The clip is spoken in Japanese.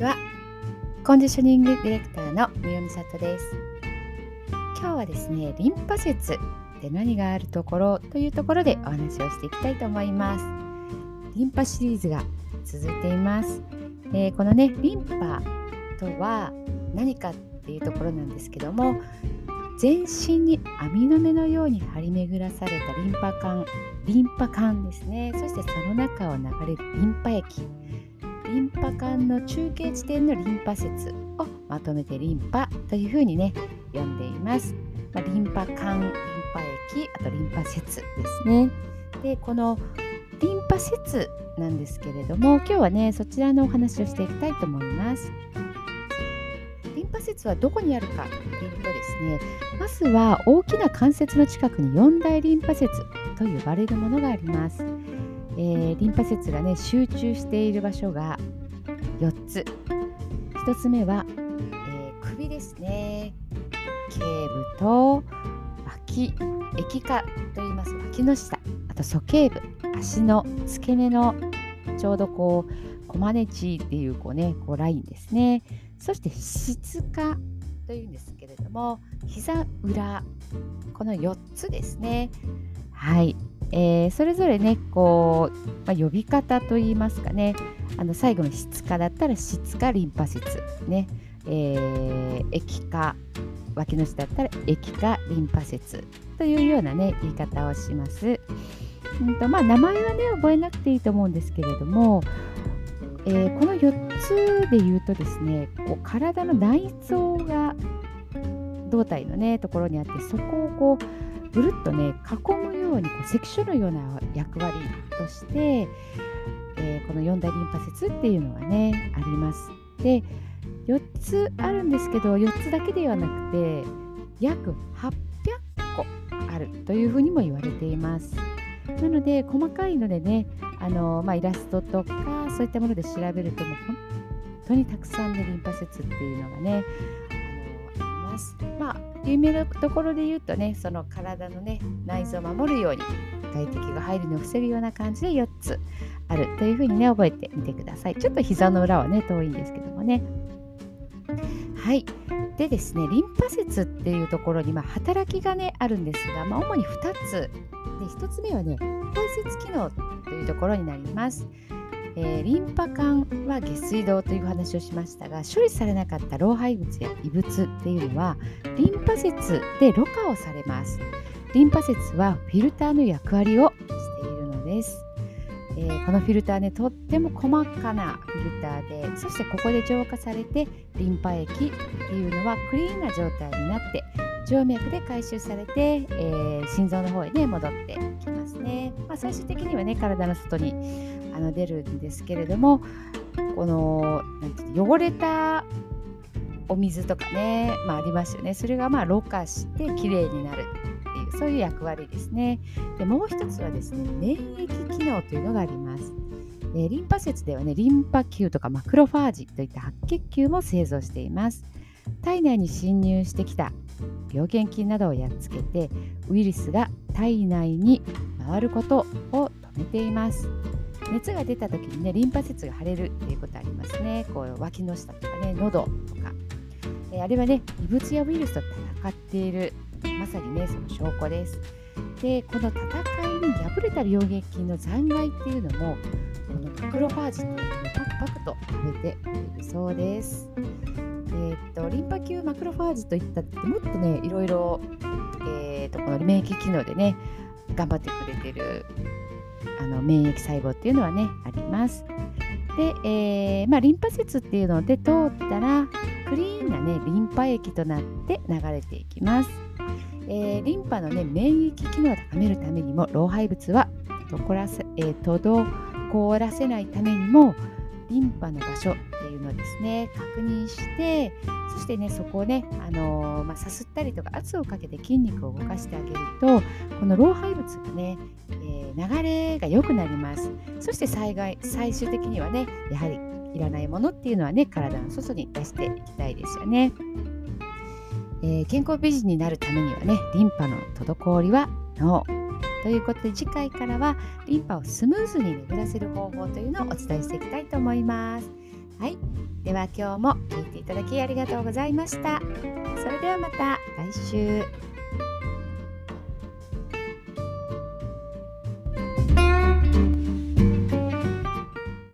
ちはコンディショニングディレクターの三代美里です。今日はですねリンパ節って何があるところというところでお話をしていきたいと思います。リンパシリーズが続いています、えー、このねリンパとは何かっていうところなんですけども全身に網の目のように張り巡らされたリンパ管リンパ管ですね。そしてその中を流れるリンパ液。リンパ管の中継地点のリンパ節をまとめてリンパというふうにね呼んでいます。まあ、リンパ管、リンパ液、あとリンパ節ですね。でこのリンパ節なんですけれども今日はねそちらのお話をしていきたいと思います。リンパ節はどこにあるかというとですねまずは大きな関節の近くに四大リンパ節と呼ばれるものがあります。えー、リンパ節がね集中している場所が4つ。1つ目は、えー、首ですね。頸部と脇。液化と言います。脇の下。あと鼠径部。足の付け根のちょうどこうコマネチっていうこうねこうラインですね。そして質化というんですけれども膝裏。この4つですね。はい。えー、それぞれねこう、まあ、呼び方といいますかねあの最後の質化だったら質化リンパ節ね、えー、液化脇の下だったら液化リンパ節というようなね言い方をします。うんとまあ、名前はね覚えなくていいと思うんですけれども、えー、この4つで言うとですねこう体の内臓が胴体のねところにあってそこをこうぐるっとね囲むようにこう関所のような役割として、えー、この四大リンパ節っていうのがねあります。で4つあるんですけど4つだけではなくて約800個あるというふうにも言われています。なので細かいのでねあの、まあ、イラストとかそういったもので調べるともう本当にたくさんのリンパ節っていうのがねあります。まあ有名なところで言うとねその体のね内臓を守るように外敵が入るのを防ぐような感じで4つあるというふうにね覚えてみてください。ちょっと膝の裏はね遠いんですけどもね。はい。でですねリンパ節っていうところに、まあ、働きがねあるんですが、まあ、主に2つ。で1つ目はね排泄機能というところになります。えー、リンパ管は下水道という話をしましたが処理されなかった老廃物や異物っていうのはリンパ節でろ過をされます。リンパ節はフィルターの役割をしているのです、えー、このフィルターねとっても細かなフィルターでそしてここで浄化されてリンパ液っていうのはクリーンな状態になって静脈で回収されて、えー、心臓の方へね戻ってきね、まあ、最終的にはね体の外にあの出るんですけれどもこのなんて汚れたお水とかね、まあ、ありますよね。それがまあろ過してきれいになるっていうそういう役割ですね。でもう一つはですね免疫機能というのがあります。でリンパ節ではねリンパ球とかマクロファージといった白血球も製造しています。体内に侵入してきた病原菌などをやっつけてウイルスが体内に回ることを止めています。熱が出た時にねリンパ節が腫れるっていうことありますね。こう脇の下とかね喉とか、えー、あれはね異物やウイルスと戦っているまさにねその証拠です。でこの戦いに敗れた病原菌の残骸っていうのもこのマクロファージっていうのをパクパクと食べているそうです。えー、っとリンパ球マクロファージといったってもっとねいろいろ、えー、っとこの免疫機能でね頑張ってくれてるあの免疫細胞っていうのはねあります。で、えー、まあ、リンパ節っていうので通ったらクリーンなねリンパ液となって流れていきます。えー、リンパのね免疫機能を高めるためにも老廃物は滞らせ、えー、滞らせないためにもリンパの場所いうのをですね確認してそしてねそこをね、あのー、まあ、さすったりとか圧をかけて筋肉を動かしてあげるとこの老廃物がね、えー、流れが良くなります。そして災害最終的にはねやはりいらないものっていうのはね体の外に出していきたいですよね、えー、健康美人になるためにはねリンパの滞りはノー。ということで次回からはリンパをスムーズに巡らせる方法というのをお伝えしていきたいと思います。はい。では今日も聞いていただきありがとうございました。それではまた来週。